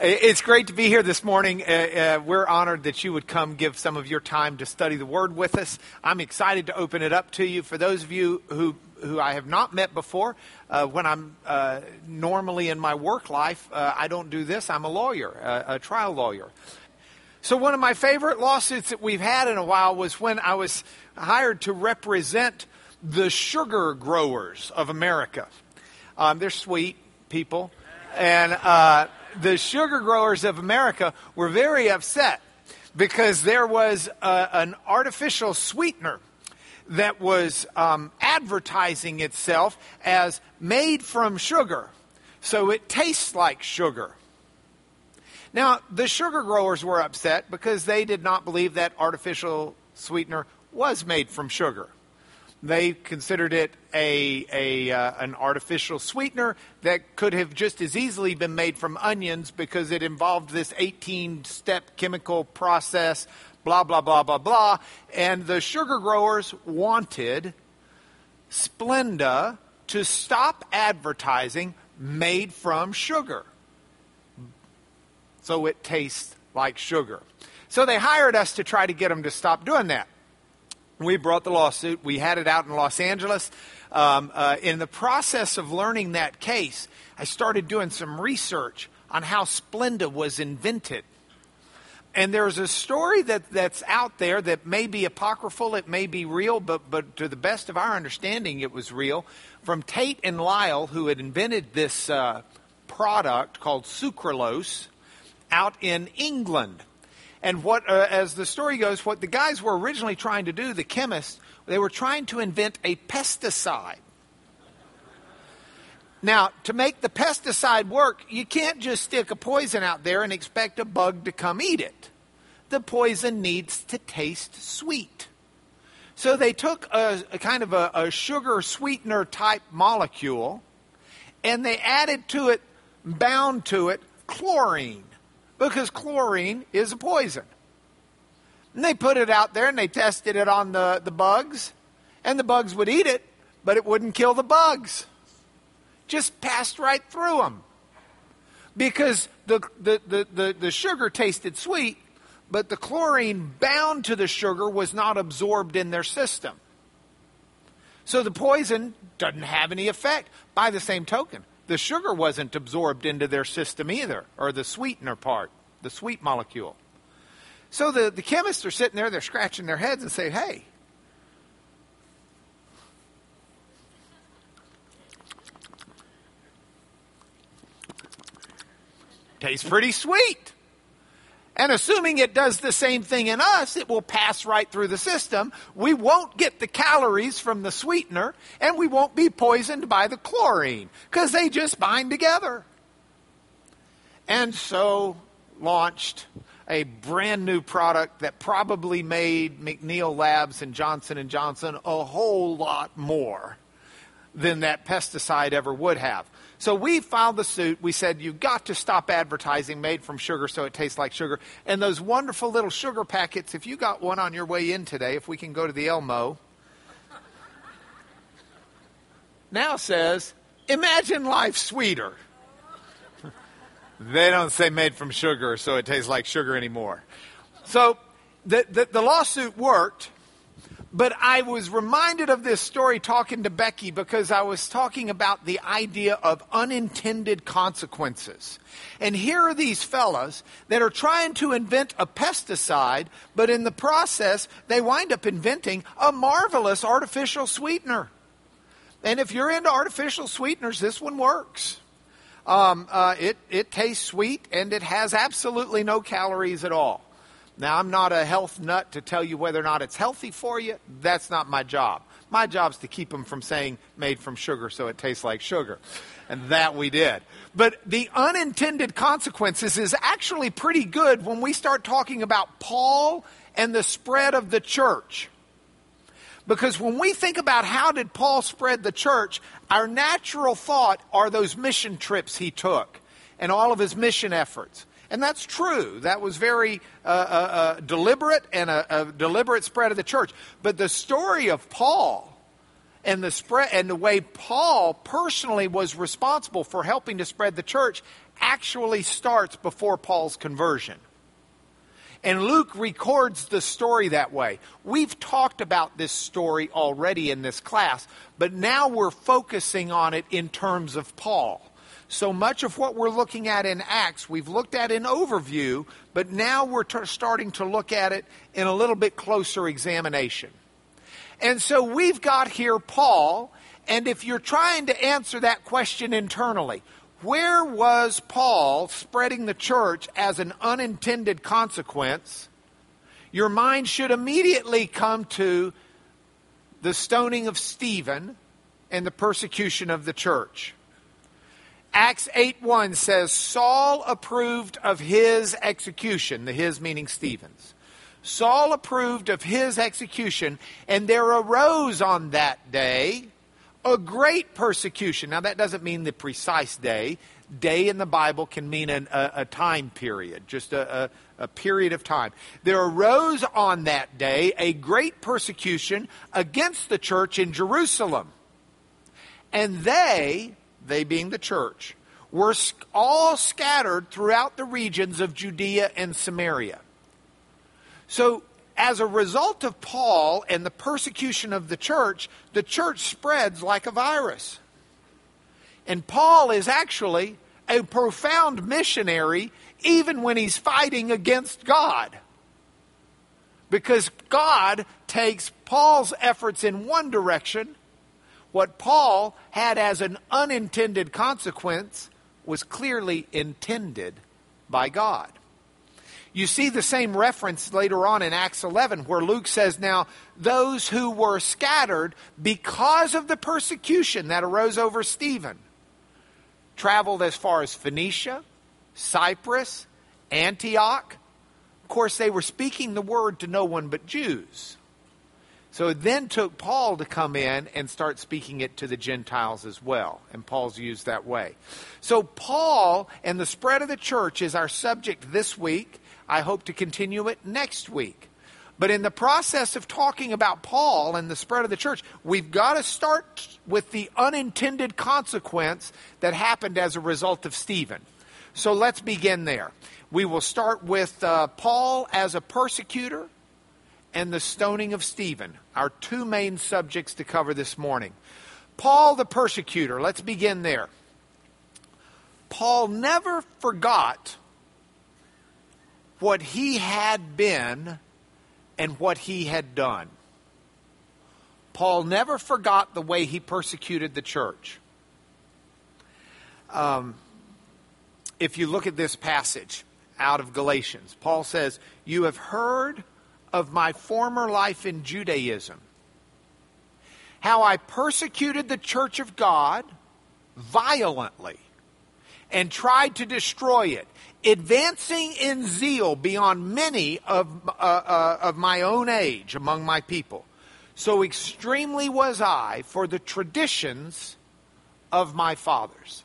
It's great to be here this morning. Uh, uh, we're honored that you would come give some of your time to study the Word with us. I'm excited to open it up to you. For those of you who, who I have not met before, uh, when I'm uh, normally in my work life, uh, I don't do this. I'm a lawyer, a trial lawyer. So, one of my favorite lawsuits that we've had in a while was when I was hired to represent the sugar growers of America. Um, they're sweet people. And uh, the sugar growers of America were very upset because there was a, an artificial sweetener that was um, advertising itself as made from sugar. So it tastes like sugar. Now, the sugar growers were upset because they did not believe that artificial sweetener was made from sugar. They considered it a, a uh, an artificial sweetener that could have just as easily been made from onions because it involved this 18 step chemical process, blah, blah, blah, blah, blah. And the sugar growers wanted Splenda to stop advertising made from sugar. So it tastes like sugar. So they hired us to try to get them to stop doing that. We brought the lawsuit. We had it out in Los Angeles. Um, uh, in the process of learning that case, I started doing some research on how Splenda was invented. And there's a story that, that's out there that may be apocryphal, it may be real, but, but to the best of our understanding, it was real. From Tate and Lyle, who had invented this uh, product called sucralose out in England. And what, uh, as the story goes, what the guys were originally trying to do, the chemists, they were trying to invent a pesticide. Now, to make the pesticide work, you can't just stick a poison out there and expect a bug to come eat it. The poison needs to taste sweet. So they took a, a kind of a, a sugar sweetener type molecule and they added to it, bound to it, chlorine because chlorine is a poison. And they put it out there and they tested it on the, the bugs, and the bugs would eat it, but it wouldn't kill the bugs. Just passed right through them. Because the, the, the, the, the sugar tasted sweet, but the chlorine bound to the sugar was not absorbed in their system. So the poison doesn't have any effect. By the same token, the sugar wasn't absorbed into their system either, or the sweetener part, the sweet molecule. So the, the chemists are sitting there, they're scratching their heads and say, hey, tastes pretty sweet. And assuming it does the same thing in us, it will pass right through the system. We won't get the calories from the sweetener, and we won't be poisoned by the chlorine because they just bind together. And so launched a brand new product that probably made McNeil Labs and Johnson and Johnson a whole lot more than that pesticide ever would have. So we filed the suit. We said, you've got to stop advertising made from sugar so it tastes like sugar. And those wonderful little sugar packets, if you got one on your way in today, if we can go to the Elmo, now says, imagine life sweeter. they don't say made from sugar so it tastes like sugar anymore. So the, the, the lawsuit worked but I was reminded of this story talking to Becky because I was talking about the idea of unintended consequences. And here are these fellas that are trying to invent a pesticide, but in the process, they wind up inventing a marvelous artificial sweetener. And if you're into artificial sweeteners, this one works. Um, uh, it, it tastes sweet and it has absolutely no calories at all. Now, I'm not a health nut to tell you whether or not it's healthy for you. That's not my job. My job is to keep them from saying made from sugar so it tastes like sugar. And that we did. But the unintended consequences is actually pretty good when we start talking about Paul and the spread of the church. Because when we think about how did Paul spread the church, our natural thought are those mission trips he took and all of his mission efforts. And that's true. That was very uh, uh, uh, deliberate and a, a, deliberate spread of the church. But the story of Paul and the spread and the way Paul personally was responsible for helping to spread the church actually starts before Paul's conversion. And Luke records the story that way. We've talked about this story already in this class, but now we're focusing on it in terms of Paul. So much of what we're looking at in Acts, we've looked at in overview, but now we're t- starting to look at it in a little bit closer examination. And so we've got here Paul, and if you're trying to answer that question internally, where was Paul spreading the church as an unintended consequence? Your mind should immediately come to the stoning of Stephen and the persecution of the church. Acts 8 1 says, Saul approved of his execution, the his meaning Stephen's. Saul approved of his execution, and there arose on that day a great persecution. Now, that doesn't mean the precise day. Day in the Bible can mean an, a, a, time period, just a, a, a period of time. There arose on that day a great persecution against the church in Jerusalem. And they, they being the church, were all scattered throughout the regions of Judea and Samaria. So, as a result of Paul and the persecution of the church, the church spreads like a virus. And Paul is actually a profound missionary even when he's fighting against God. Because God takes Paul's efforts in one direction what Paul had as an unintended consequence was clearly intended by God. You see the same reference later on in Acts 11 where Luke says, Now, those who were scattered because of the persecution that arose over Stephen traveled as far as Phoenicia, Cyprus, Antioch. Of course, they were speaking the word to no one but Jews. So it then took Paul to come in and start speaking it to the Gentiles as well. And Paul's used that way. So Paul and the spread of the church is our subject this week. I hope to continue it next week. But in the process of talking about Paul and the spread of the church, we've got to start with the unintended consequence that happened as a result of Stephen. So let's begin there. We will start with uh, Paul as a persecutor and the stoning of Stephen, our two main subjects to cover this morning. Paul the persecutor, let's begin there. Paul never forgot what he had been and what he had done. Paul never forgot the way he persecuted the church. Um, if you look at this passage out of Galatians, Paul says, You have heard of my former life in Judaism, how I persecuted the church of God violently and tried to destroy it, advancing in zeal beyond many of, uh, uh, of my own age among my people. So extremely was I for the traditions of my fathers.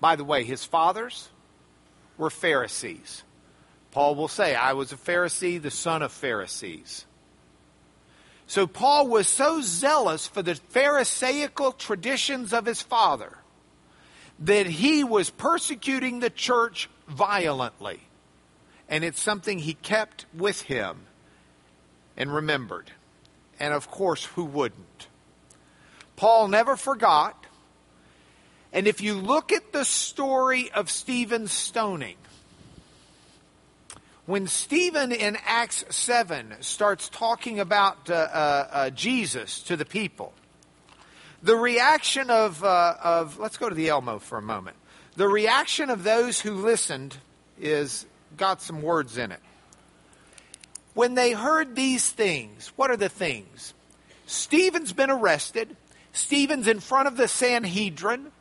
By the way, his fathers were Pharisees. Paul will say, I was a Pharisee, the son of Pharisees. So Paul was so zealous for the Pharisaical traditions of his father that he was persecuting the church violently. And it's something he kept with him and remembered. And of course, who wouldn't? Paul never forgot. And if you look at the story of Stephen's stoning, when Stephen in Acts 7 starts talking about uh, uh, uh, Jesus to the people, the reaction of, uh, of, let's go to the Elmo for a moment. The reaction of those who listened is got some words in it. When they heard these things, what are the things? Stephen's been arrested. Stephen's in front of the Sanhedrin.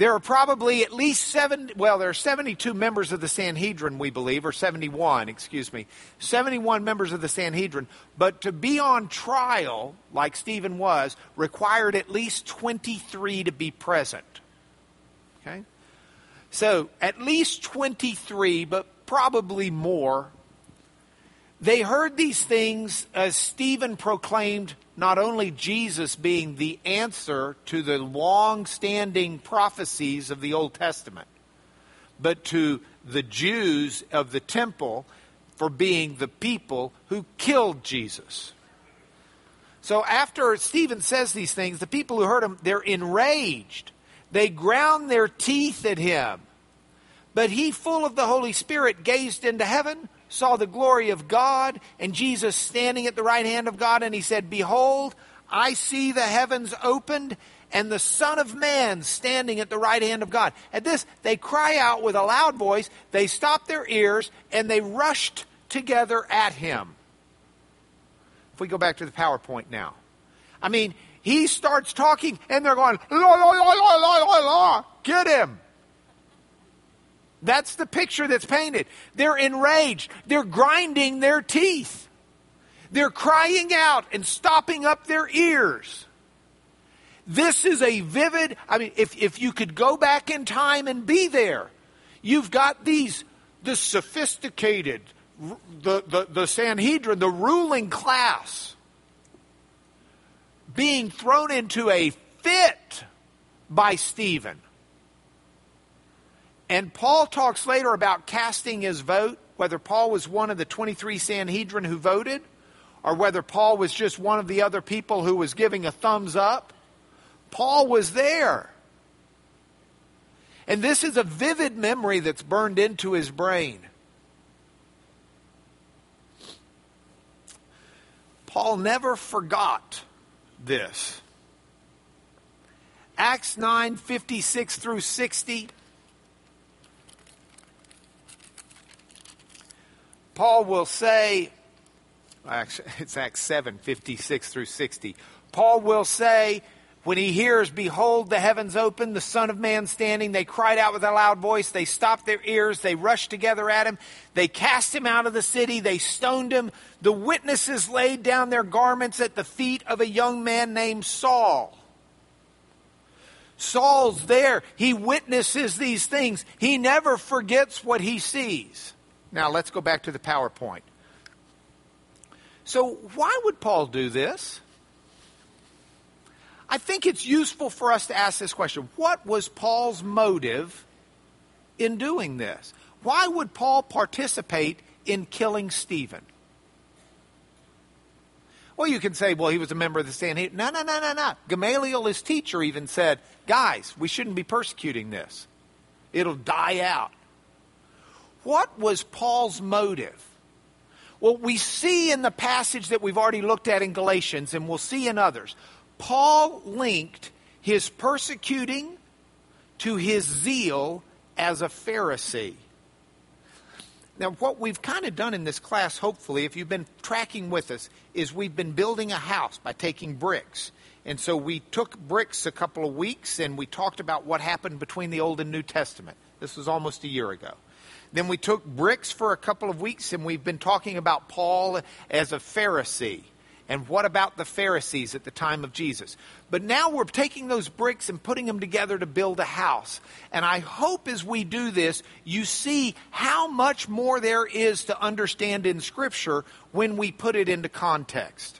There are probably at least seven, well, there are 72 members of the Sanhedrin, we believe, or 71, excuse me. 71 members of the Sanhedrin. But to be on trial, like Stephen was, required at least 23 to be present. Okay? So, at least 23, but probably more. They heard these things as Stephen proclaimed not only Jesus being the answer to the long standing prophecies of the Old Testament, but to the Jews of the temple for being the people who killed Jesus. So after Stephen says these things, the people who heard him, they're enraged. They ground their teeth at him. But he, full of the Holy Spirit, gazed into heaven, saw the glory of God, and Jesus standing at the right hand of God, and he said, Behold, I see the heavens opened, and the Son of Man standing at the right hand of God. At this, they cry out with a loud voice, they stop their ears, and they rushed together at him. If we go back to the PowerPoint now. I mean, he starts talking, and they're going, la, la, la, la, la, la, la. Get him. That's the picture that's painted. They're enraged. They're grinding their teeth. They're crying out and stopping up their ears. This is a vivid, I mean, if, if you could go back in time and be there, you've got these, the sophisticated, the, the, the Sanhedrin, the ruling class, being thrown into a fit by Stephen. And Paul talks later about casting his vote, whether Paul was one of the 23 Sanhedrin who voted, or whether Paul was just one of the other people who was giving a thumbs up. Paul was there. And this is a vivid memory that's burned into his brain. Paul never forgot this. Acts 9 56 through 60. Paul will say, actually, it's Acts 7 56 through 60. Paul will say, when he hears, Behold, the heavens open, the Son of Man standing, they cried out with a loud voice. They stopped their ears. They rushed together at him. They cast him out of the city. They stoned him. The witnesses laid down their garments at the feet of a young man named Saul. Saul's there. He witnesses these things. He never forgets what he sees. Now let's go back to the PowerPoint. So, why would Paul do this? I think it's useful for us to ask this question What was Paul's motive in doing this? Why would Paul participate in killing Stephen? Well, you can say, well, he was a member of the Sanhedrin. No, no, no, no, no. Gamaliel, his teacher, even said, guys, we shouldn't be persecuting this. It'll die out. What was Paul's motive? Well, we see in the passage that we've already looked at in Galatians, and we'll see in others. Paul linked his persecuting to his zeal as a Pharisee. Now, what we've kind of done in this class, hopefully, if you've been tracking with us, is we've been building a house by taking bricks. And so we took bricks a couple of weeks and we talked about what happened between the Old and New Testament. This was almost a year ago. Then we took bricks for a couple of weeks and we've been talking about Paul as a Pharisee. And what about the Pharisees at the time of Jesus? But now we're taking those bricks and putting them together to build a house. And I hope as we do this, you see how much more there is to understand in Scripture when we put it into context.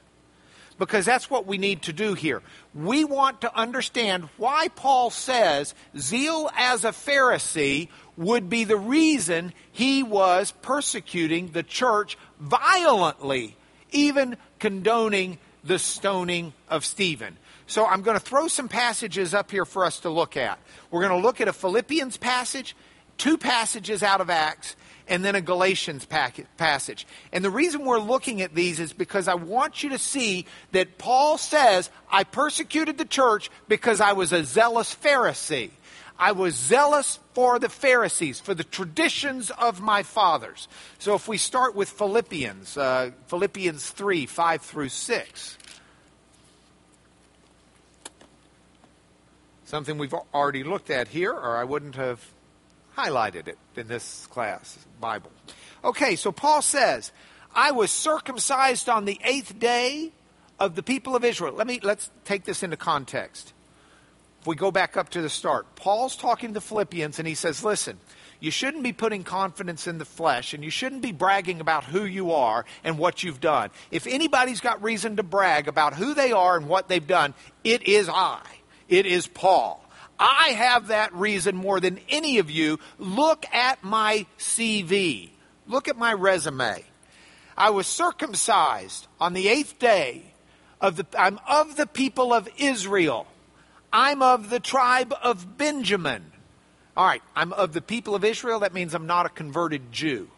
Because that's what we need to do here. We want to understand why Paul says zeal as a Pharisee would be the reason he was persecuting the church violently even condoning the stoning of Stephen. So I'm going to throw some passages up here for us to look at. We're going to look at a Philippians passage, two passages out of Acts, and then a Galatians passage. And the reason we're looking at these is because I want you to see that Paul says, I persecuted the church because I was a zealous Pharisee. I was zealous for the Pharisees, for the traditions of my fathers. So if we start with Philippians, uh, Philippians 3 5 through 6. Something we've already looked at here, or I wouldn't have highlighted it in this class, Bible. Okay, so Paul says, I was circumcised on the eighth day of the people of Israel. Let me let's take this into context. If we go back up to the start, Paul's talking to Philippians and he says, Listen, you shouldn't be putting confidence in the flesh and you shouldn't be bragging about who you are and what you've done. If anybody's got reason to brag about who they are and what they've done, it is I. It is Paul. I have that reason more than any of you. Look at my CV. Look at my resume. I was circumcised on the eighth day of the, I'm of the people of Israel. I'm of the tribe of Benjamin. All right, I'm of the people of Israel. That means I'm not a converted Jew.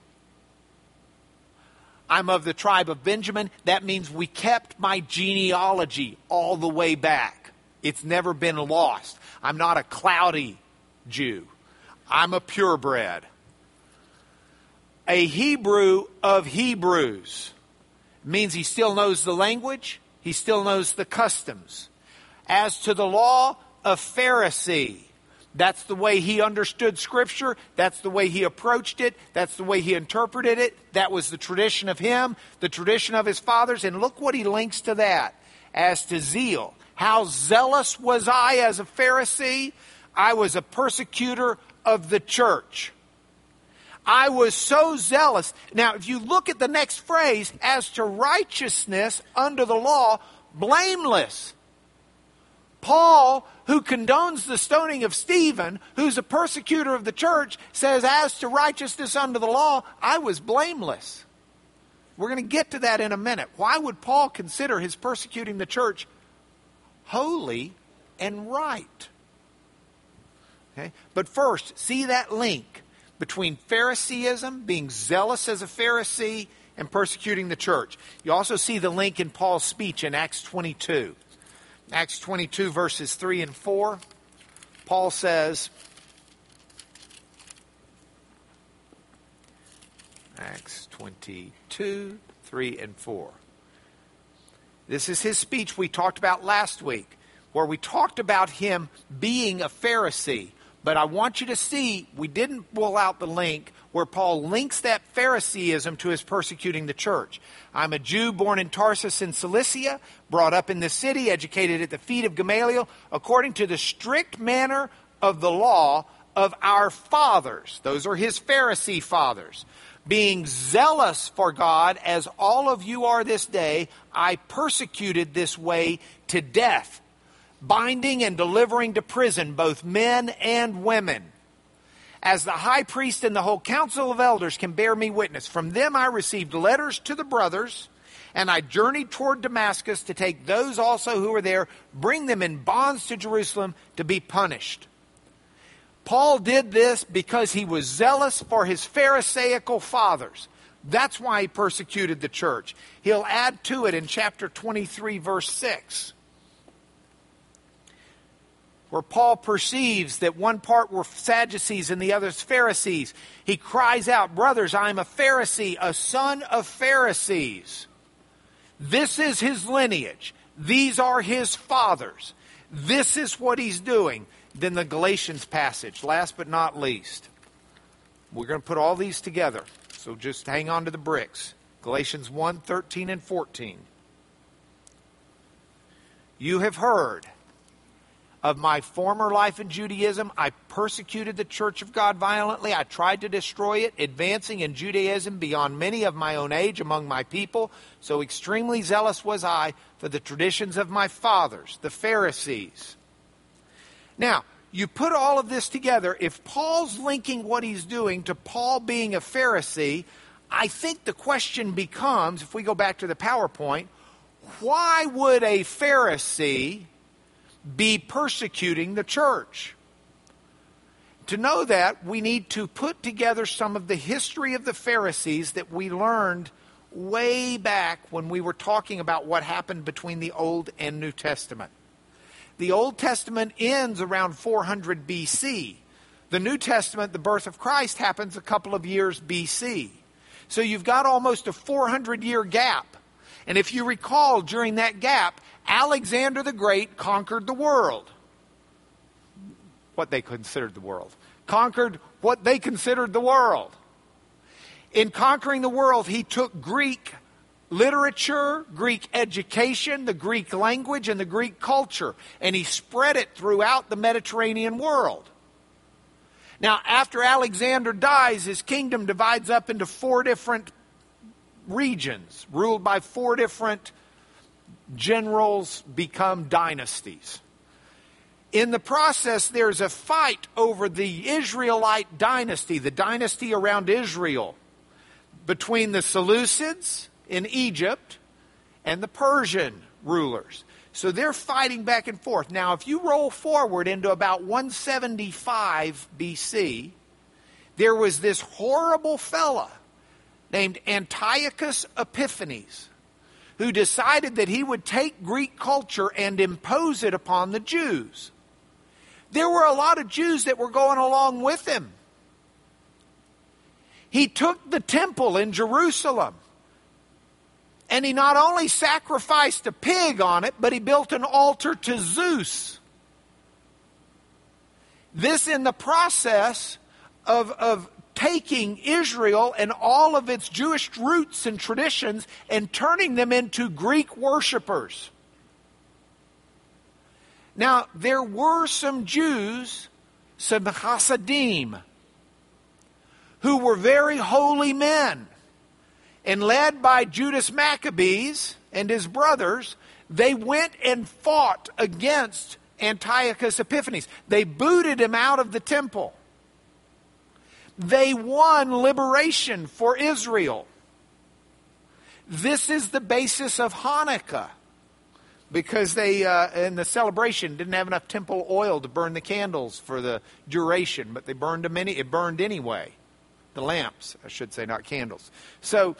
I'm of the tribe of Benjamin. That means we kept my genealogy all the way back. It's never been lost. I'm not a cloudy Jew. I'm a purebred. A Hebrew of Hebrews means he still knows the language, he still knows the customs. As to the law, a Pharisee. That's the way he understood Scripture. That's the way he approached it. That's the way he interpreted it. That was the tradition of him, the tradition of his fathers. And look what he links to that. As to zeal, how zealous was I as a Pharisee? I was a persecutor of the church. I was so zealous. Now, if you look at the next phrase, as to righteousness under the law, blameless. Paul, who condones the stoning of Stephen, who's a persecutor of the church, says, As to righteousness under the law, I was blameless. We're going to get to that in a minute. Why would Paul consider his persecuting the church holy and right? Okay? But first, see that link between Phariseeism, being zealous as a Pharisee, and persecuting the church. You also see the link in Paul's speech in Acts 22. Acts 22, verses 3 and 4, Paul says, Acts 22, 3 and 4. This is his speech we talked about last week, where we talked about him being a Pharisee. But I want you to see, we didn't pull out the link where Paul links that Phariseeism to his persecuting the church. I'm a Jew born in Tarsus in Cilicia, brought up in the city, educated at the feet of Gamaliel, according to the strict manner of the law of our fathers. Those are his Pharisee fathers. Being zealous for God, as all of you are this day, I persecuted this way to death, binding and delivering to prison both men and women as the high priest and the whole council of elders can bear me witness. From them I received letters to the brothers, and I journeyed toward Damascus to take those also who were there, bring them in bonds to Jerusalem to be punished. Paul did this because he was zealous for his Pharisaical fathers. That's why he persecuted the church. He'll add to it in chapter 23, verse 6 where Paul perceives that one part were Sadducees and the others Pharisees. He cries out, Brothers, I am a Pharisee, a son of Pharisees. This is his lineage. These are his fathers. This is what he's doing. Then the Galatians passage, last but not least. We're going to put all these together. So just hang on to the bricks. Galatians 1 13 and 14. You have heard of my former life in Judaism. I persecuted the church of God violently. I tried to destroy it, advancing in Judaism beyond many of my own age among my people. So extremely zealous was I for the traditions of my fathers, the Pharisees. Now, you put all of this together, if Paul's linking what he's doing to Paul being a Pharisee, I think the question becomes if we go back to the PowerPoint, why would a Pharisee be persecuting the church. To know that, we need to put together some of the history of the Pharisees that we learned way back when we were talking about what happened between the Old and New Testament. The Old Testament ends around 400 BC. The New Testament, the birth of Christ, happens a couple of years BC. So you've got almost a 400 year gap. And if you recall, during that gap, Alexander the Great conquered the world. What they considered the world. Conquered what they considered the world. In conquering the world, he took Greek literature, Greek education, the Greek language, and the Greek culture, and he spread it throughout the Mediterranean world. Now, after Alexander dies, his kingdom divides up into four different regions, ruled by four different generals, become dynasties. In the process, there's a fight over the Israelite dynasty, the dynasty around Israel, between the Seleucids in Egypt and the Persian rulers. So they're fighting back and forth. Now, if you roll forward into about 175 BC, there was this horrible fella named Antiochus Epiphanes who decided that he would take Greek culture and impose it upon the Jews. There were a lot of Jews that were going along with him. He took the temple in Jerusalem and he not only sacrificed a pig on it, but he built an altar to Zeus. This, in the process of, of taking Israel and all of its Jewish roots and traditions and turning them into Greek worshippers. Now, there were some Jews, some Hasidim, who were very holy men. And led by Judas Maccabees and his brothers, they went and fought against Antiochus Epiphanes. They booted him out of the temple. They won liberation for Israel. This is the basis of Hanukkah because they uh, in the celebration didn't have enough temple oil to burn the candles for the duration, but they burned them any. It burned anyway. The lamps, I should say, not candles. So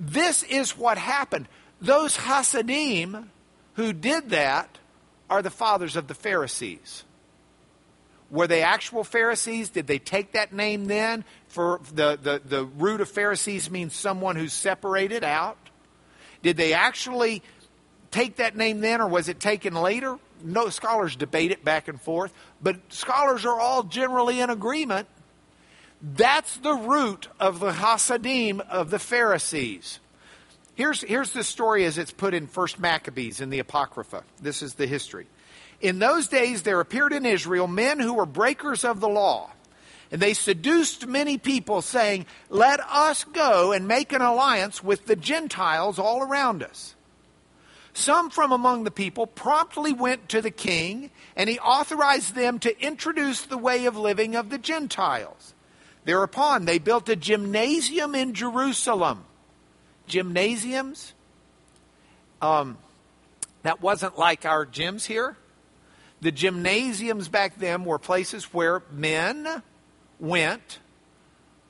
this is what happened. Those Hasidim who did that are the fathers of the Pharisees. Were they actual Pharisees? Did they take that name then? For the, the, the root of Pharisees means someone who's separated out. Did they actually take that name then, or was it taken later? No scholars debate it back and forth, but scholars are all generally in agreement. That's the root of the Hasidim of the Pharisees. Here's, here's the story as it's put in First Maccabees in the Apocrypha. This is the history. In those days there appeared in Israel men who were breakers of the law. And they seduced many people, saying, Let us go and make an alliance with the Gentiles all around us. Some from among the people promptly went to the king, and he authorized them to introduce the way of living of the Gentiles. Thereupon, they built a gymnasium in Jerusalem. Gymnasiums? Um, that wasn't like our gyms here. The gymnasiums back then were places where men went,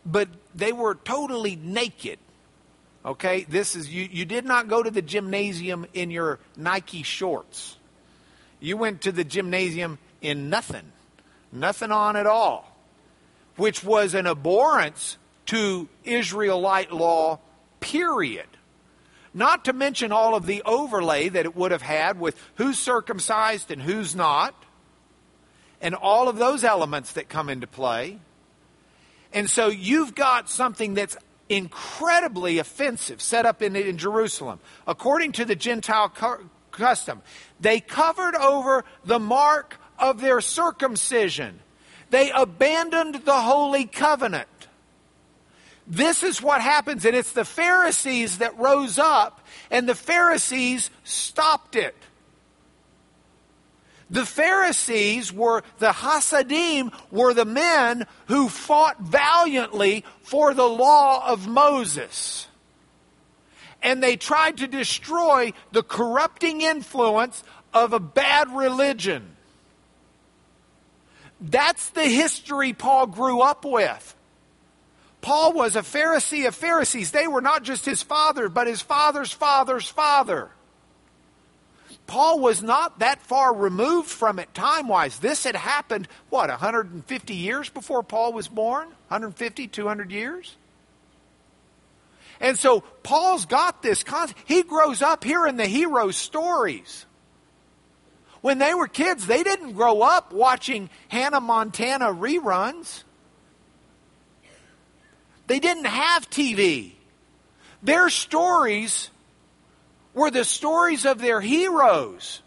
but they were totally naked. Okay, this is you, you did not go to the gymnasium in your Nike shorts. You went to the gymnasium in nothing, nothing on at all, which was an abhorrence to Israelite law, period. Not to mention all of the overlay that it would have had with who's circumcised and who's not, and all of those elements that come into play. And so you've got something that's incredibly offensive set up in, in Jerusalem. According to the Gentile cu- custom, they covered over the mark of their circumcision. They abandoned the holy covenant. This is what happens, and it's the Pharisees that rose up, and the Pharisees stopped it. The Pharisees were, the Hasidim were the men who fought valiantly for the law of Moses. And they tried to destroy the corrupting influence of a bad religion. That's the history Paul grew up with. Paul was a Pharisee of Pharisees. They were not just his father, but his father's father's father. Paul was not that far removed from it time wise. This had happened, what, 150 years before Paul was born? 150, 200 years? And so Paul's got this concept. He grows up hearing the hero stories. When they were kids, they didn't grow up watching Hannah Montana reruns. They didn't have TV. Their stories were the stories of their heroes.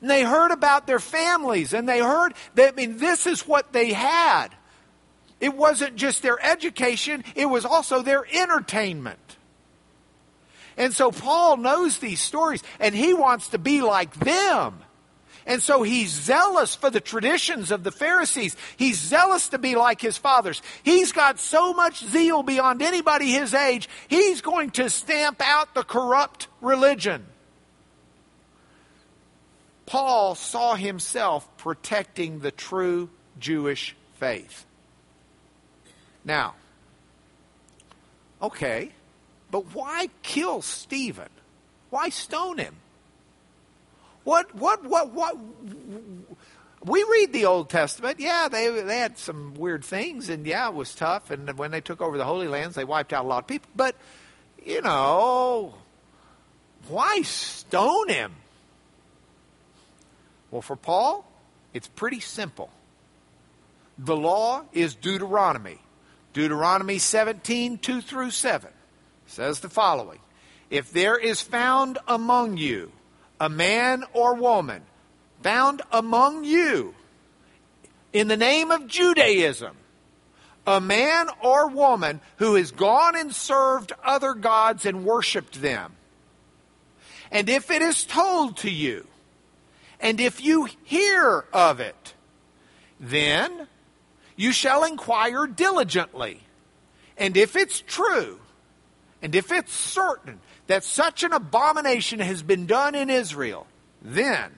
And they heard about their families and they heard that, I mean, this is what they had. It wasn't just their education, it was also their entertainment. And so Paul knows these stories and he wants to be like them. And so he's zealous for the traditions of the Pharisees. He's zealous to be like his fathers. He's got so much zeal beyond anybody his age, he's going to stamp out the corrupt religion. Paul saw himself protecting the true Jewish faith. Now, okay, but why kill Stephen? Why stone him? What, what, what, what? We read the Old Testament. Yeah, they, they had some weird things, and yeah, it was tough. And when they took over the Holy Lands, they wiped out a lot of people. But, you know, why stone him? Well, for Paul, it's pretty simple. The law is Deuteronomy. Deuteronomy 17, 2 through 7 says the following If there is found among you a man or woman, found among you in the name of Judaism, a man or woman who has gone and served other gods and worshiped them, and if it is told to you, and if you hear of it, then you shall inquire diligently. And if it's true, and if it's certain that such an abomination has been done in Israel, then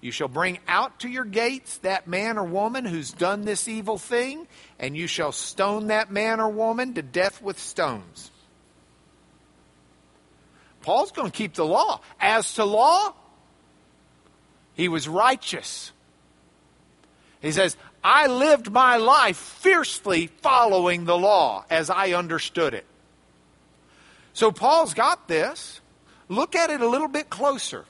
you shall bring out to your gates that man or woman who's done this evil thing, and you shall stone that man or woman to death with stones. Paul's going to keep the law. As to law, he was righteous. He says, I lived my life fiercely following the law as I understood it. So Paul's got this. Look at it a little bit closer.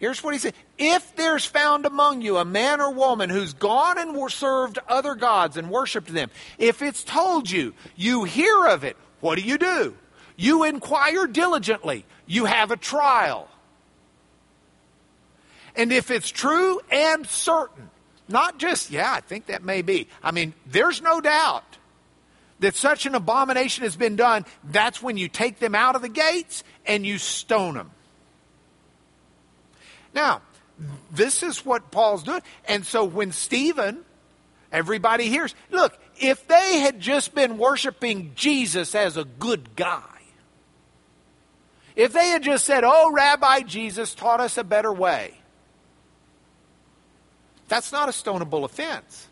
Here's what he said If there's found among you a man or woman who's gone and served other gods and worshiped them, if it's told you, you hear of it, what do you do? You inquire diligently. You have a trial. And if it's true and certain, not just, yeah, I think that may be. I mean, there's no doubt that such an abomination has been done. That's when you take them out of the gates and you stone them. Now, this is what Paul's doing. And so when Stephen, everybody hears, look, if they had just been worshiping Jesus as a good guy, if they had just said, oh, Rabbi Jesus taught us a better way, that's not a stonable offense.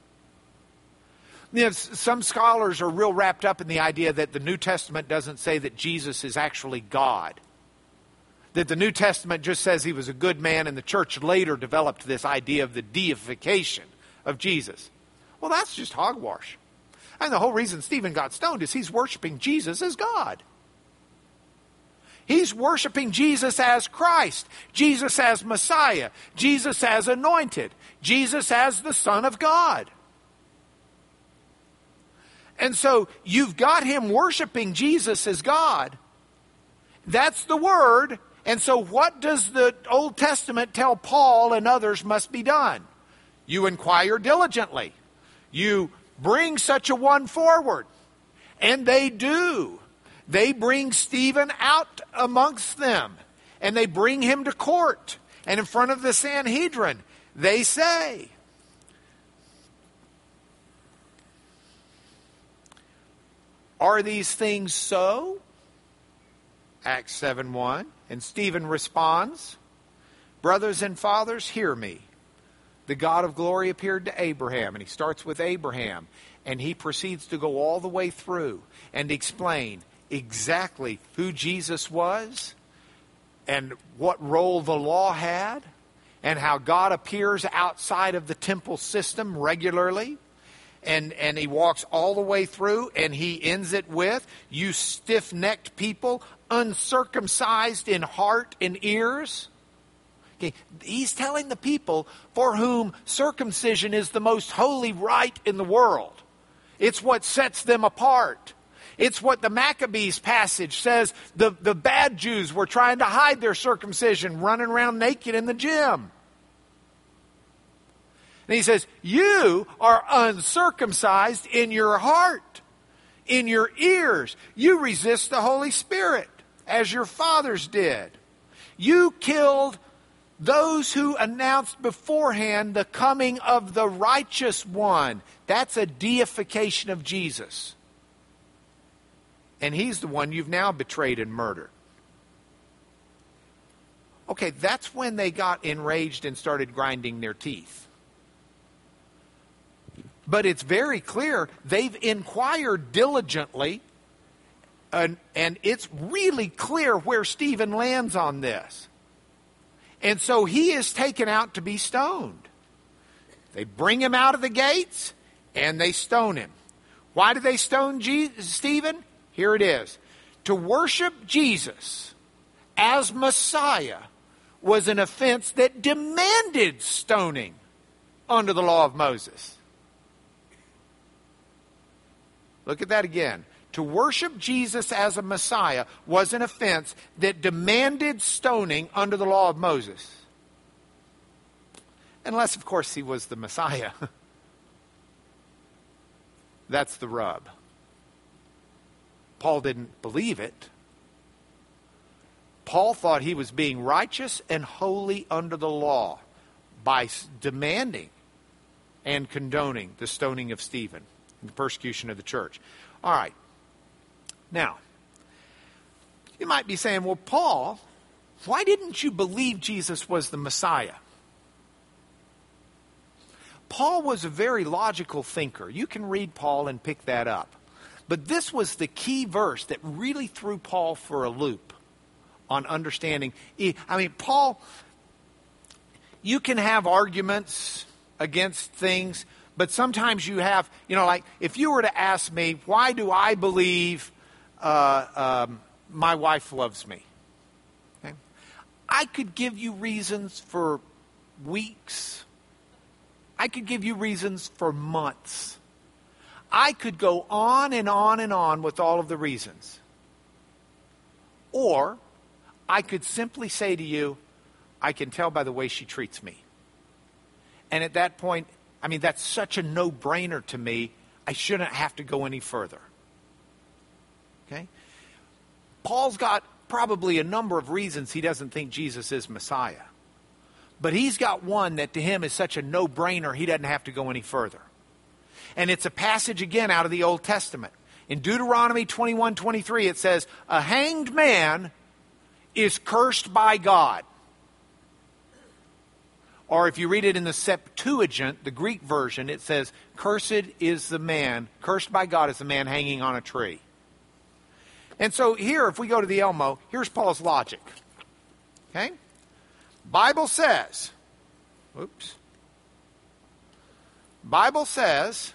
You know, some scholars are real wrapped up in the idea that the New Testament doesn't say that Jesus is actually God. That the New Testament just says he was a good man, and the church later developed this idea of the deification of Jesus. Well, that's just hogwash. And the whole reason Stephen got stoned is he's worshiping Jesus as God. He's worshiping Jesus as Christ, Jesus as Messiah, Jesus as anointed, Jesus as the Son of God. And so you've got him worshiping Jesus as God. That's the word. And so what does the Old Testament tell Paul and others must be done? You inquire diligently. You bring such a one forward. And they do. They bring Stephen out amongst them and they bring him to court. And in front of the Sanhedrin, they say, Are these things so? Acts 7 1. And Stephen responds, Brothers and fathers, hear me. The God of glory appeared to Abraham. And he starts with Abraham. And he proceeds to go all the way through and explain exactly who Jesus was and what role the law had and how God appears outside of the temple system regularly. And, and he walks all the way through and he ends it with, You stiff necked people, uncircumcised in heart and ears. Okay, he's telling the people for whom circumcision is the most holy rite in the world. It's what sets them apart. It's what the Maccabees passage says the, the bad Jews were trying to hide their circumcision, running around naked in the gym. And he says, You are uncircumcised in your heart, in your ears. You resist the Holy Spirit as your fathers did. You killed those who announced beforehand the coming of the righteous one. That's a deification of Jesus. And he's the one you've now betrayed and murdered. Okay, that's when they got enraged and started grinding their teeth. But it's very clear they've inquired diligently, and, and it's really clear where Stephen lands on this. And so he is taken out to be stoned. They bring him out of the gates and they stone him. Why do they stone Je- Stephen? Here it is. To worship Jesus as Messiah was an offense that demanded stoning under the law of Moses. Look at that again. To worship Jesus as a Messiah was an offense that demanded stoning under the law of Moses. Unless, of course, he was the Messiah. That's the rub. Paul didn't believe it. Paul thought he was being righteous and holy under the law by demanding and condoning the stoning of Stephen the persecution of the church. All right. Now, you might be saying, well, Paul, why didn't you believe Jesus was the Messiah? Paul was a very logical thinker. You can read Paul and pick that up. But this was the key verse that really threw Paul for a loop on understanding. I mean, Paul, you can have arguments against things, but sometimes you have, you know, like if you were to ask me, why do I believe uh, um, my wife loves me? Okay? I could give you reasons for weeks. I could give you reasons for months. I could go on and on and on with all of the reasons. Or I could simply say to you, I can tell by the way she treats me. And at that point, I mean, that's such a no brainer to me, I shouldn't have to go any further. Okay? Paul's got probably a number of reasons he doesn't think Jesus is Messiah. But he's got one that to him is such a no brainer, he doesn't have to go any further. And it's a passage again out of the Old Testament. In Deuteronomy 21 23, it says, A hanged man is cursed by God. Or if you read it in the Septuagint, the Greek version, it says, Cursed is the man, cursed by God is the man hanging on a tree. And so here, if we go to the Elmo, here's Paul's logic. Okay? Bible says, oops. Bible says,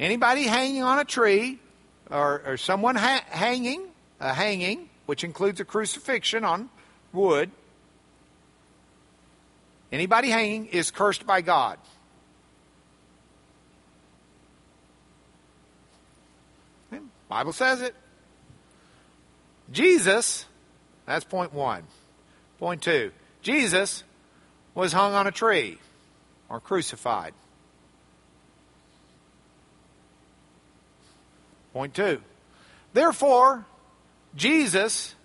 anybody hanging on a tree or, or someone ha- hanging, a hanging, which includes a crucifixion on wood, anybody hanging is cursed by God. Bible says it. Jesus, that's point one. Point two, Jesus was hung on a tree or crucified. Point two. Therefore, Jesus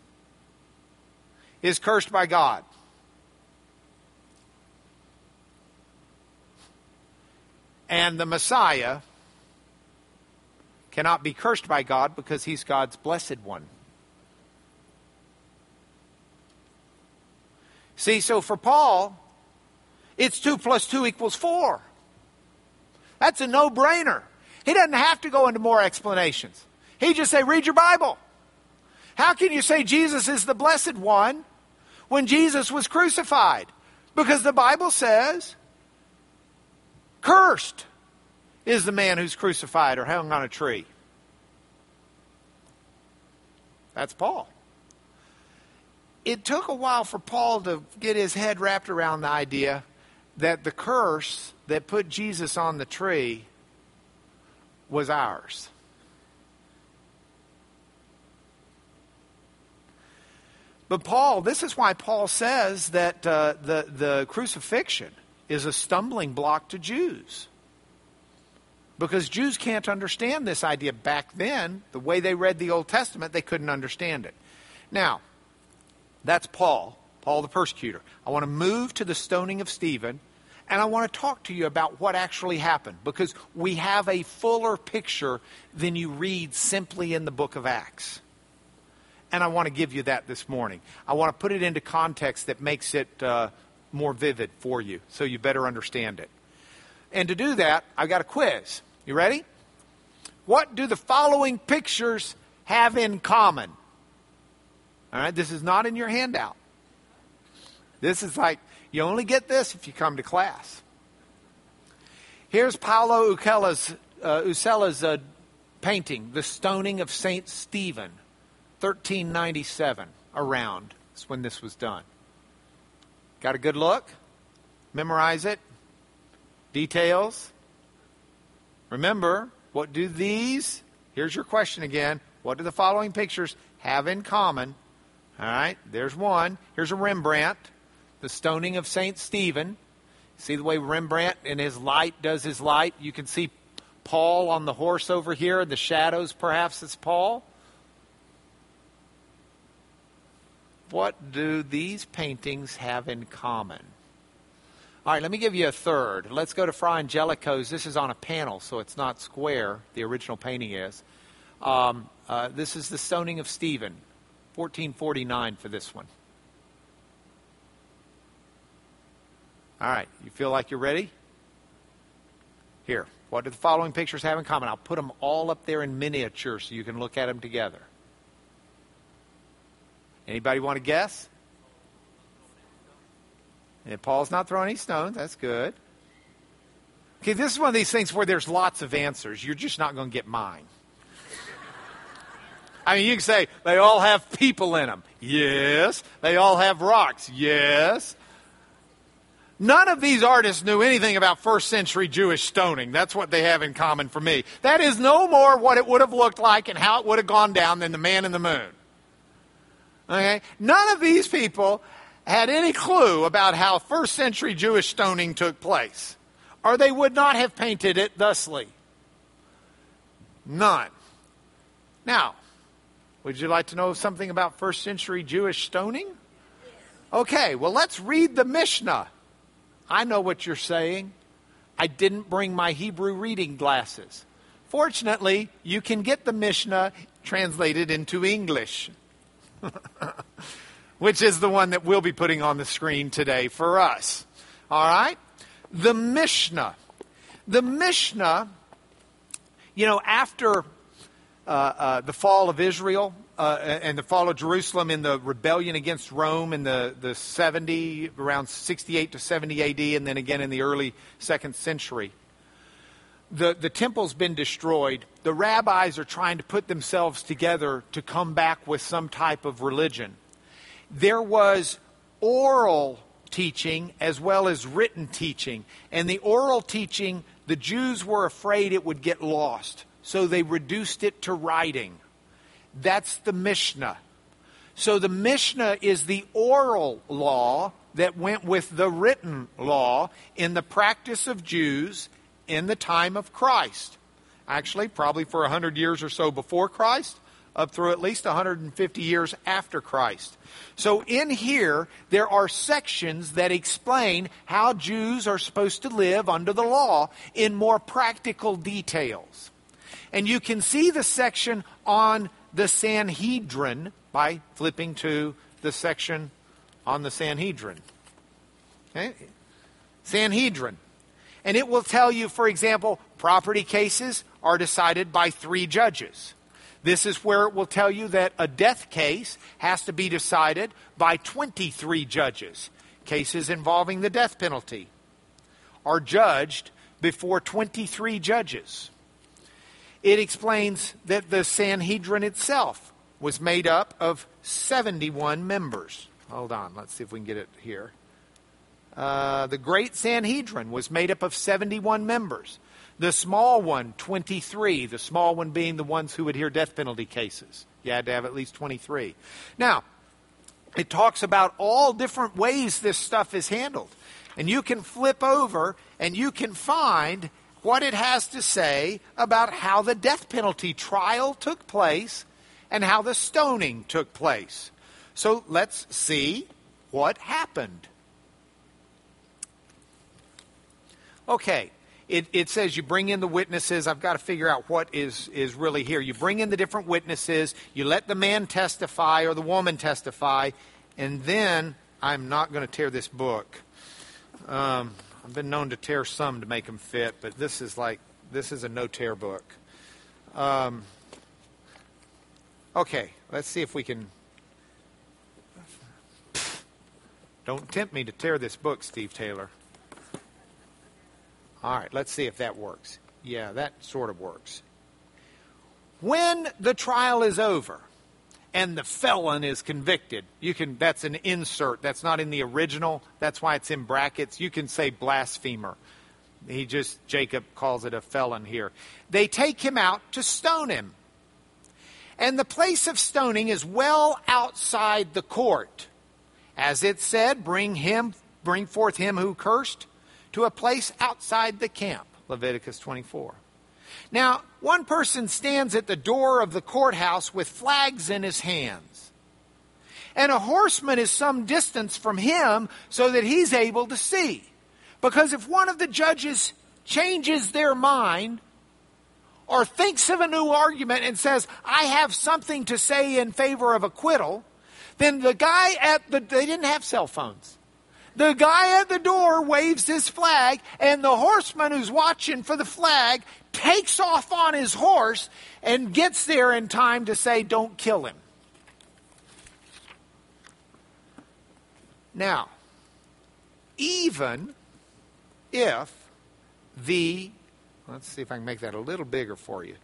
is cursed by God. And the Messiah cannot be cursed by God because he's God's blessed one. See, so for Paul, it's 2 plus 2 equals 4. That's a no brainer. He doesn't have to go into more explanations. He just say, read your Bible. How can you say Jesus is the blessed one when Jesus was crucified? Because the Bible says, cursed is the man who's crucified or hung on a tree. That's Paul. It took a while for Paul to get his head wrapped around the idea that the curse that put Jesus on the tree was ours. But Paul, this is why Paul says that uh, the, the crucifixion is a stumbling block to Jews. Because Jews can't understand this idea back then. The way they read the Old Testament, they couldn't understand it. Now, that's Paul, Paul the persecutor. I want to move to the stoning of Stephen, and I want to talk to you about what actually happened because we have a fuller picture than you read simply in the book of Acts. And I want to give you that this morning. I want to put it into context that makes it uh, more vivid for you so you better understand it. And to do that, I've got a quiz. You ready? What do the following pictures have in common? All right, this is not in your handout. This is like, you only get this if you come to class. Here's Paolo Uccello's, uh, Uccello's uh, painting, The Stoning of St. Stephen, 1397, around. That's when this was done. Got a good look? Memorize it? Details? Remember, what do these, here's your question again, what do the following pictures have in common? All right, there's one. Here's a Rembrandt, the stoning of St. Stephen. See the way Rembrandt in his light does his light? You can see Paul on the horse over here, the shadows, perhaps it's Paul. What do these paintings have in common? All right, let me give you a third. Let's go to Fra Angelico's. This is on a panel, so it's not square. The original painting is. Um, uh, this is the stoning of Stephen. 1449 for this one. All right, you feel like you're ready? Here, what do the following pictures have in common? I'll put them all up there in miniature so you can look at them together. Anybody want to guess? And Paul's not throwing any stones. That's good. Okay, this is one of these things where there's lots of answers. You're just not going to get mine. I mean, you can say they all have people in them. Yes. They all have rocks. Yes. None of these artists knew anything about first century Jewish stoning. That's what they have in common for me. That is no more what it would have looked like and how it would have gone down than the man in the moon. Okay? None of these people had any clue about how first century Jewish stoning took place, or they would not have painted it thusly. None. Now, would you like to know something about first century Jewish stoning? Okay, well, let's read the Mishnah. I know what you're saying. I didn't bring my Hebrew reading glasses. Fortunately, you can get the Mishnah translated into English, which is the one that we'll be putting on the screen today for us. All right? The Mishnah. The Mishnah, you know, after uh, uh, the fall of Israel uh, and the fall of Jerusalem in the rebellion against Rome in the, the 70, around 68 to 70 AD, and then again in the early second century. The, the temple's been destroyed. The rabbis are trying to put themselves together to come back with some type of religion. There was oral teaching as well as written teaching. And the oral teaching, the Jews were afraid it would get lost so they reduced it to writing. That's the Mishnah. So the Mishnah is the oral law that went with the written law in the practice of Jews in the time of Christ. Actually, probably for 100 years or so before Christ, up through at least 150 years after Christ. So in here, there are sections that explain how Jews are supposed to live under the law in more practical details. And you can see the section on the Sanhedrin by flipping to the section on the Sanhedrin. Okay? Sanhedrin. And it will tell you, for example, property cases are decided by three judges. This is where it will tell you that a death case has to be decided by 23 judges. Cases involving the death penalty are judged before 23 judges it explains that the Sanhedrin itself was made up of 71 members. Hold on, let's see if we can get it here. Uh, the Great Sanhedrin was made up of 71 members. The small one, 23. The small one being the ones who would hear death penalty cases. You had to have at least 23. Now, it talks about all different ways this stuff is handled. And you can flip over and you can find what it has to say about how the death penalty trial took place and how the stoning took place. So let's see what happened. Okay, it, it, says you bring in the witnesses. I've got to figure out what is, is really here. You bring in the different witnesses, you let the man testify or the woman testify, and then I'm not going to tear this book. Um, I've been known to tear some to make them fit, but this is like, this is a no tear book. Um, okay, let's see if we can. Don't tempt me to tear this book, Steve Taylor. All right, let's see if that works. Yeah, that sort of works. When the trial is over and the felon is convicted, you can that's an insert. That's not in the original. That's why it's in brackets. You can say blasphemer. He just Jacob calls it a felon here. They take him out to stone him. And the place of stoning is well outside the court. As it said, bring him bring forth him who cursed to a place outside the camp. Leviticus 24. Now, one person stands at the door of the courthouse with flags in his hands. And a horseman is some distance from him so that he's able to see. Because if one of the judges changes their mind or thinks of a new argument and says, I have something to say in favor of acquittal, then the guy at the, they didn't have cell phones. The guy at the door waves his flag, and the horseman who's watching for the flag takes off on his horse and gets there in time to say, Don't kill him. Now, even if the, let's see if I can make that a little bigger for you.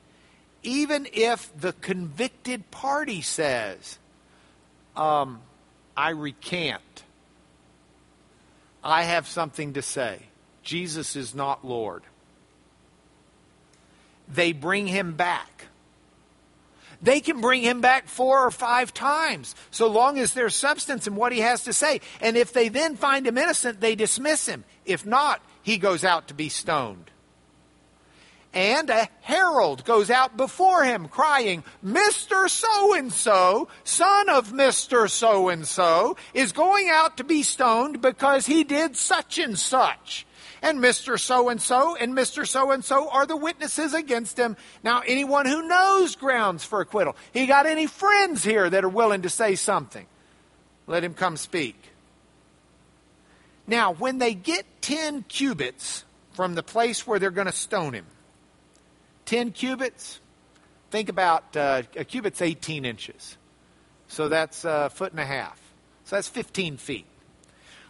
Even if the convicted party says, um, I recant, I have something to say. Jesus is not Lord. They bring him back. They can bring him back four or five times, so long as there's substance in what he has to say. And if they then find him innocent, they dismiss him. If not, he goes out to be stoned and a herald goes out before him crying, Mr. So and so, son of Mr. So and so, is going out to be stoned because he did such and such. And Mr. So and so and Mr. So and so are the witnesses against him. Now, anyone who knows grounds for acquittal, he got any friends here that are willing to say something? Let him come speak. Now, when they get 10 cubits from the place where they're going to stone him, 10 cubits, think about uh, a cubit's 18 inches. So that's a foot and a half. So that's 15 feet.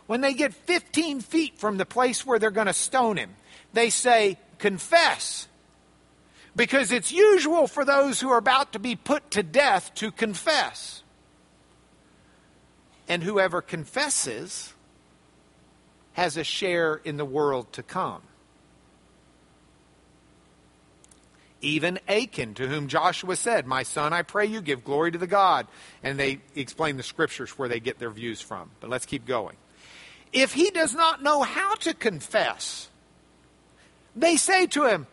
When they get 15 feet from the place where they're going to stone him, they say, Confess. Because it's usual for those who are about to be put to death to confess. And whoever confesses has a share in the world to come. Even Achan, to whom Joshua said, My son, I pray you, give glory to the God. And they explain the scriptures where they get their views from. But let's keep going. If he does not know how to confess, they say to him,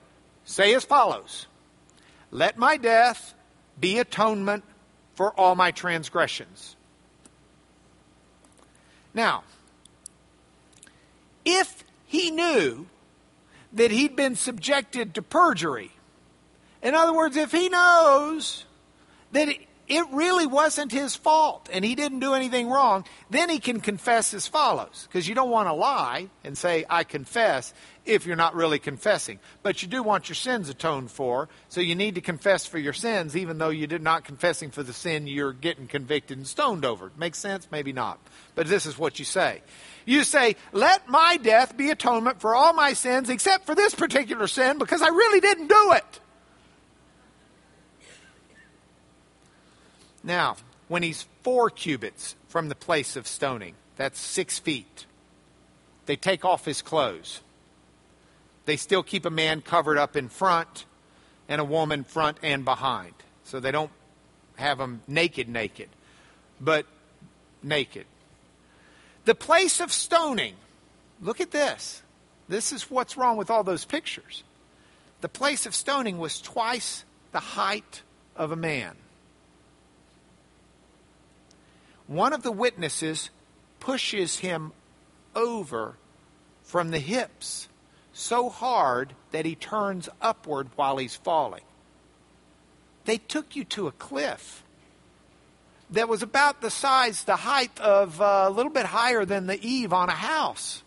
Say as follows Let my death be atonement for all my transgressions. Now, if he knew that he'd been subjected to perjury, in other words, if he knows that it really wasn't his fault and he didn't do anything wrong, then he can confess as follows. Because you don't want to lie and say, I confess, if you're not really confessing. But you do want your sins atoned for, so you need to confess for your sins, even though you're not confessing for the sin you're getting convicted and stoned over. Makes sense? Maybe not. But this is what you say. You say, Let my death be atonement for all my sins, except for this particular sin, because I really didn't do it. Now, when he's four cubits from the place of stoning, that's six feet, they take off his clothes. They still keep a man covered up in front and a woman front and behind. So they don't have them naked, naked. But naked. The place of stoning, look at this. This is what's wrong with all those pictures. The place of stoning was twice the height of a man. One of the witnesses pushes him over from the hips so hard that he turns upward while he's falling. They took you to a cliff that was about the size, the height of uh, a little bit higher than the eave on a house.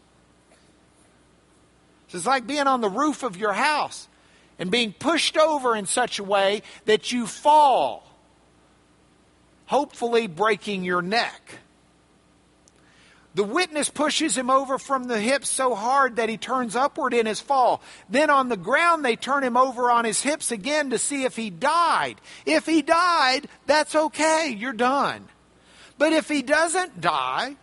So it's like being on the roof of your house and being pushed over in such a way that you fall, hopefully breaking your neck. The witness pushes him over from the hips so hard that he turns upward in his fall. Then on the ground, they turn him over on his hips again to see if he died. If he died, that's okay, you're done. But if he doesn't die,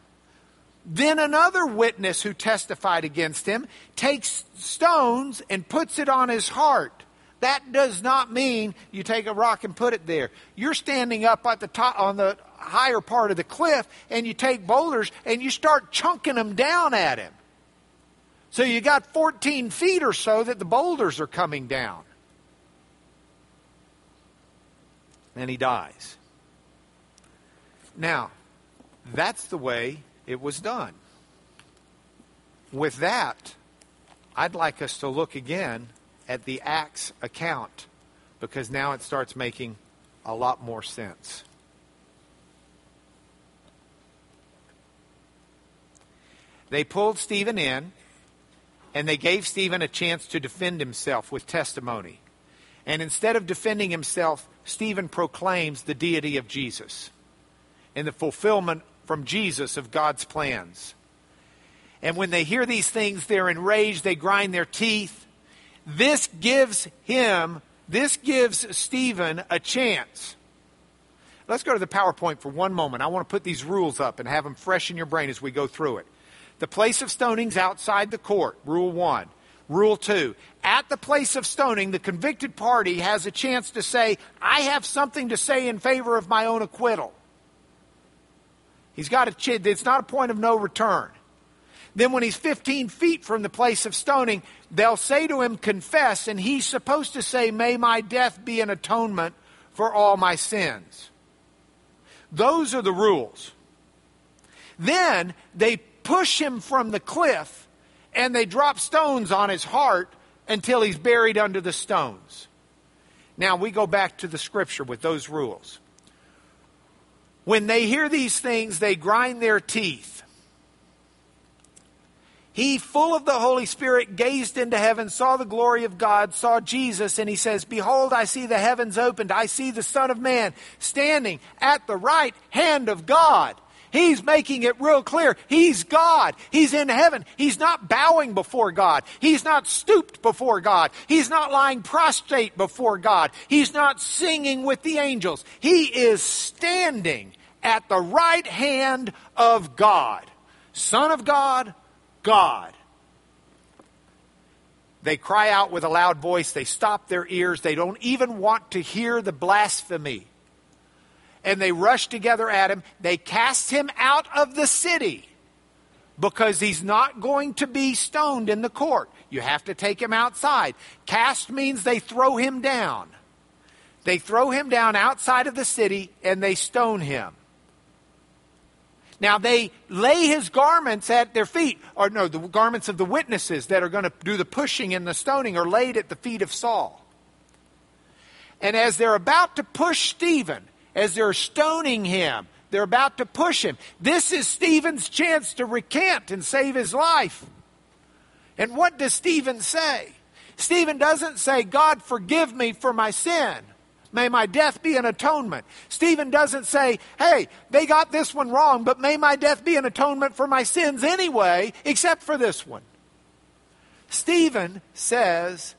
then another witness who testified against him takes stones and puts it on his heart. That does not mean you take a rock and put it there. You're standing up at the top on the higher part of the cliff and you take boulders and you start chunking them down at him. So you got 14 feet or so that the boulders are coming down. And he dies. Now, that's the way it was done. With that, I'd like us to look again at the Acts account because now it starts making a lot more sense. They pulled Stephen in and they gave Stephen a chance to defend himself with testimony. And instead of defending himself, Stephen proclaims the deity of Jesus and the fulfillment from Jesus of God's plans. And when they hear these things, they're enraged, they grind their teeth, this gives him, this gives Stephen a chance. Let's go to the PowerPoint for one moment. I want to put these rules up and have them fresh in your brain as we go through it. The place of stoning's outside the court, rule one. Rule two, at the place of stoning, the convicted party has a chance to say, I have something to say in favor of my own acquittal. He's got a chance, it's not a point of no return. Then, when he's 15 feet from the place of stoning, they'll say to him, Confess, and he's supposed to say, May my death be an atonement for all my sins. Those are the rules. Then they push him from the cliff and they drop stones on his heart until he's buried under the stones. Now we go back to the scripture with those rules. When they hear these things, they grind their teeth he, full of the Holy Spirit, gazed into heaven, saw the glory of God, saw Jesus, and he says, Behold, I see the heavens opened. I see the Son of Man standing at the right hand of God. He's making it real clear. He's God. He's in heaven. He's not bowing before God. He's not stooped before God. He's not lying prostrate before God. He's not singing with the angels. He is standing at the right hand of God. Son of God, God. They cry out with a loud voice. They stop their ears. They don't even want to hear the blasphemy. And they rush together at him. They cast him out of the city because he's not going to be stoned in the court. You have to take him outside. Cast means they throw him down. They throw him down outside of the city and they stone him. Now they lay his garments at their feet, or no, the garments of the witnesses that are going to do the pushing and the stoning are laid at the feet of Saul. And as they're about to push Stephen, as they're stoning him, they're about to push him. This is Stephen's chance to recant and save his life. And what does Stephen say? Stephen doesn't say, God, forgive me for my sin. May my death be an atonement. Stephen doesn't say, hey, they got this one wrong, but may my death be an atonement for my sins anyway, except for this one. Stephen says,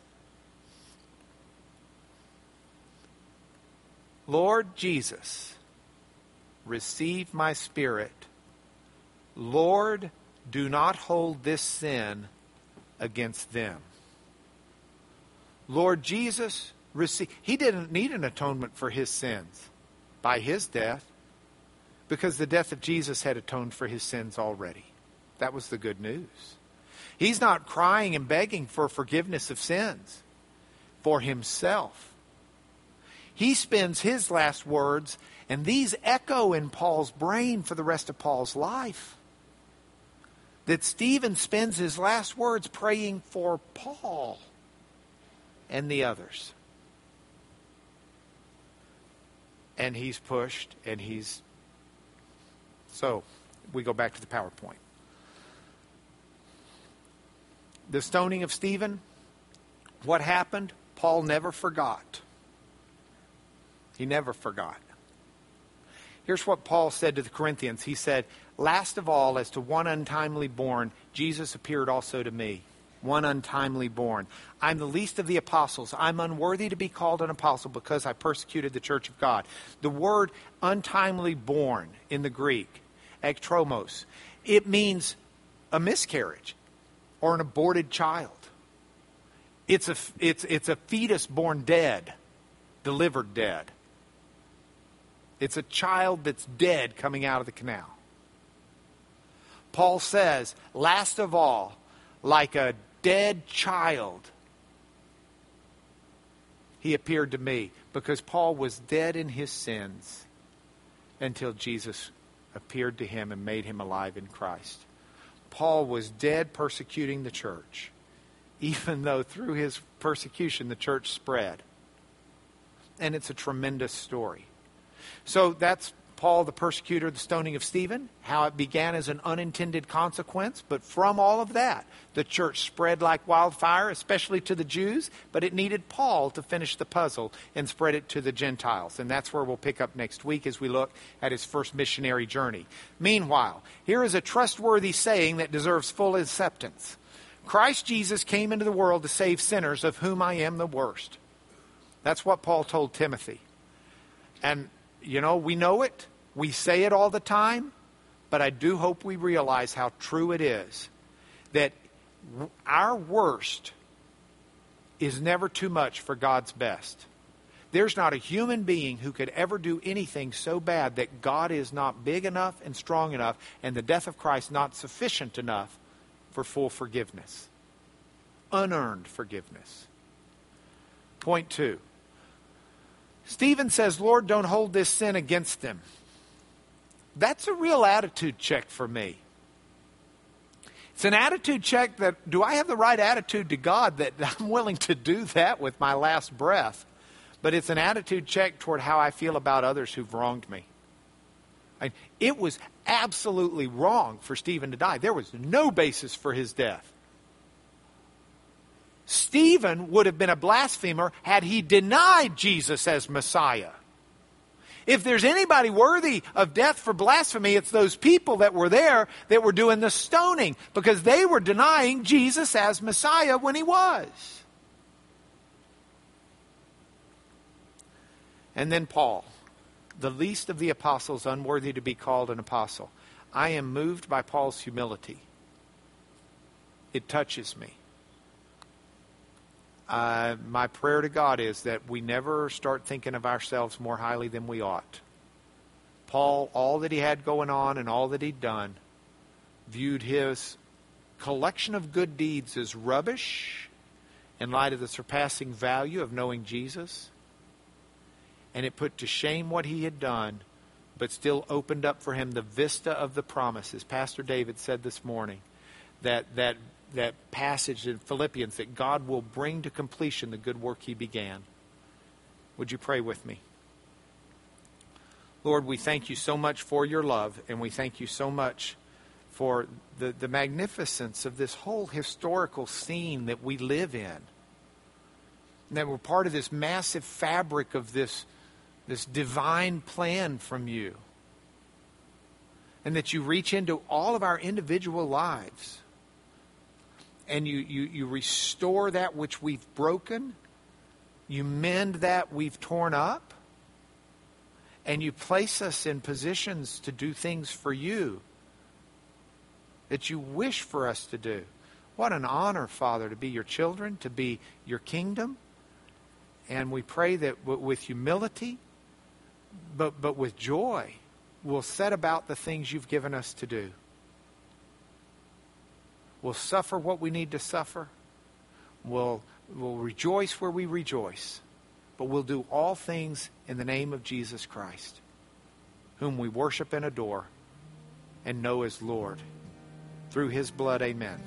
Lord Jesus, receive my spirit. Lord, do not hold this sin against them. Lord Jesus, receive. He didn't need an atonement for his sins by his death. because the death of Jesus had atoned for his sins already. That was the good news. He's not crying and begging for forgiveness of sins for himself. He spends his last words, and these echo in Paul's brain for the rest of Paul's life. That Stephen spends his last words praying for Paul and the others. And he's pushed and he's. So, we go back to the PowerPoint. The stoning of Stephen, what happened? Paul never forgot. He never forgot. Here's what Paul said to the Corinthians. He said, Last of all, as to one untimely born, Jesus appeared also to me. One untimely born. I'm the least of the apostles. I'm unworthy to be called an apostle because I persecuted the church of God. The word untimely born in the Greek, ektromos, it means a miscarriage or an aborted child. It's a, it's, it's a fetus born dead, delivered dead. It's a child that's dead coming out of the canal. Paul says, last of all, like a dead child, he appeared to me because Paul was dead in his sins until Jesus appeared to him and made him alive in Christ. Paul was dead persecuting the church, even though through his persecution the church spread. And it's a tremendous story. So that's Paul the persecutor, the stoning of Stephen, how it began as an unintended consequence. But from all of that, the church spread like wildfire, especially to the Jews, but it needed Paul to finish the puzzle and spread it to the Gentiles. And that's where we'll pick up next week as we look at his first missionary journey. Meanwhile, here is a trustworthy saying that deserves full acceptance Christ Jesus came into the world to save sinners, of whom I am the worst. That's what Paul told Timothy. And you know, we know it. We say it all the time. But I do hope we realize how true it is that our worst is never too much for God's best. There's not a human being who could ever do anything so bad that God is not big enough and strong enough and the death of Christ not sufficient enough for full forgiveness. Unearned forgiveness. Point two. Stephen says, Lord, don't hold this sin against them. That's a real attitude check for me. It's an attitude check that do I have the right attitude to God that I'm willing to do that with my last breath? But it's an attitude check toward how I feel about others who've wronged me. It was absolutely wrong for Stephen to die. There was no basis for his death. Stephen would have been a blasphemer had he denied Jesus as Messiah. If there's anybody worthy of death for blasphemy, it's those people that were there that were doing the stoning because they were denying Jesus as Messiah when he was. And then Paul, the least of the apostles, unworthy to be called an apostle. I am moved by Paul's humility. It touches me uh, my prayer to God is that we never start thinking of ourselves more highly than we ought. Paul, all that he had going on and all that he'd done, viewed his collection of good deeds as rubbish in light of the surpassing value of knowing Jesus. And it put to shame what he had done, but still opened up for him the vista of the promises. Pastor David said this morning that, that that passage in Philippians that God will bring to completion the good work he began. Would you pray with me? Lord, we thank you so much for your love, and we thank you so much for the, the magnificence of this whole historical scene that we live in. And that we're part of this massive fabric of this, this divine plan from you. And that you reach into all of our individual lives and you, you, you restore that which we've broken, you mend that we've torn up, and you place us in positions to do things for you that you wish for us to do. What an honor, Father, to be your children, to be your kingdom. And we pray that with humility, but, but with joy, we'll set about the things you've given us to do. We'll suffer what we need to suffer. We'll, we'll rejoice where we rejoice. But we'll do all things in the name of Jesus Christ, whom we worship and adore and know as Lord. Through his blood, amen.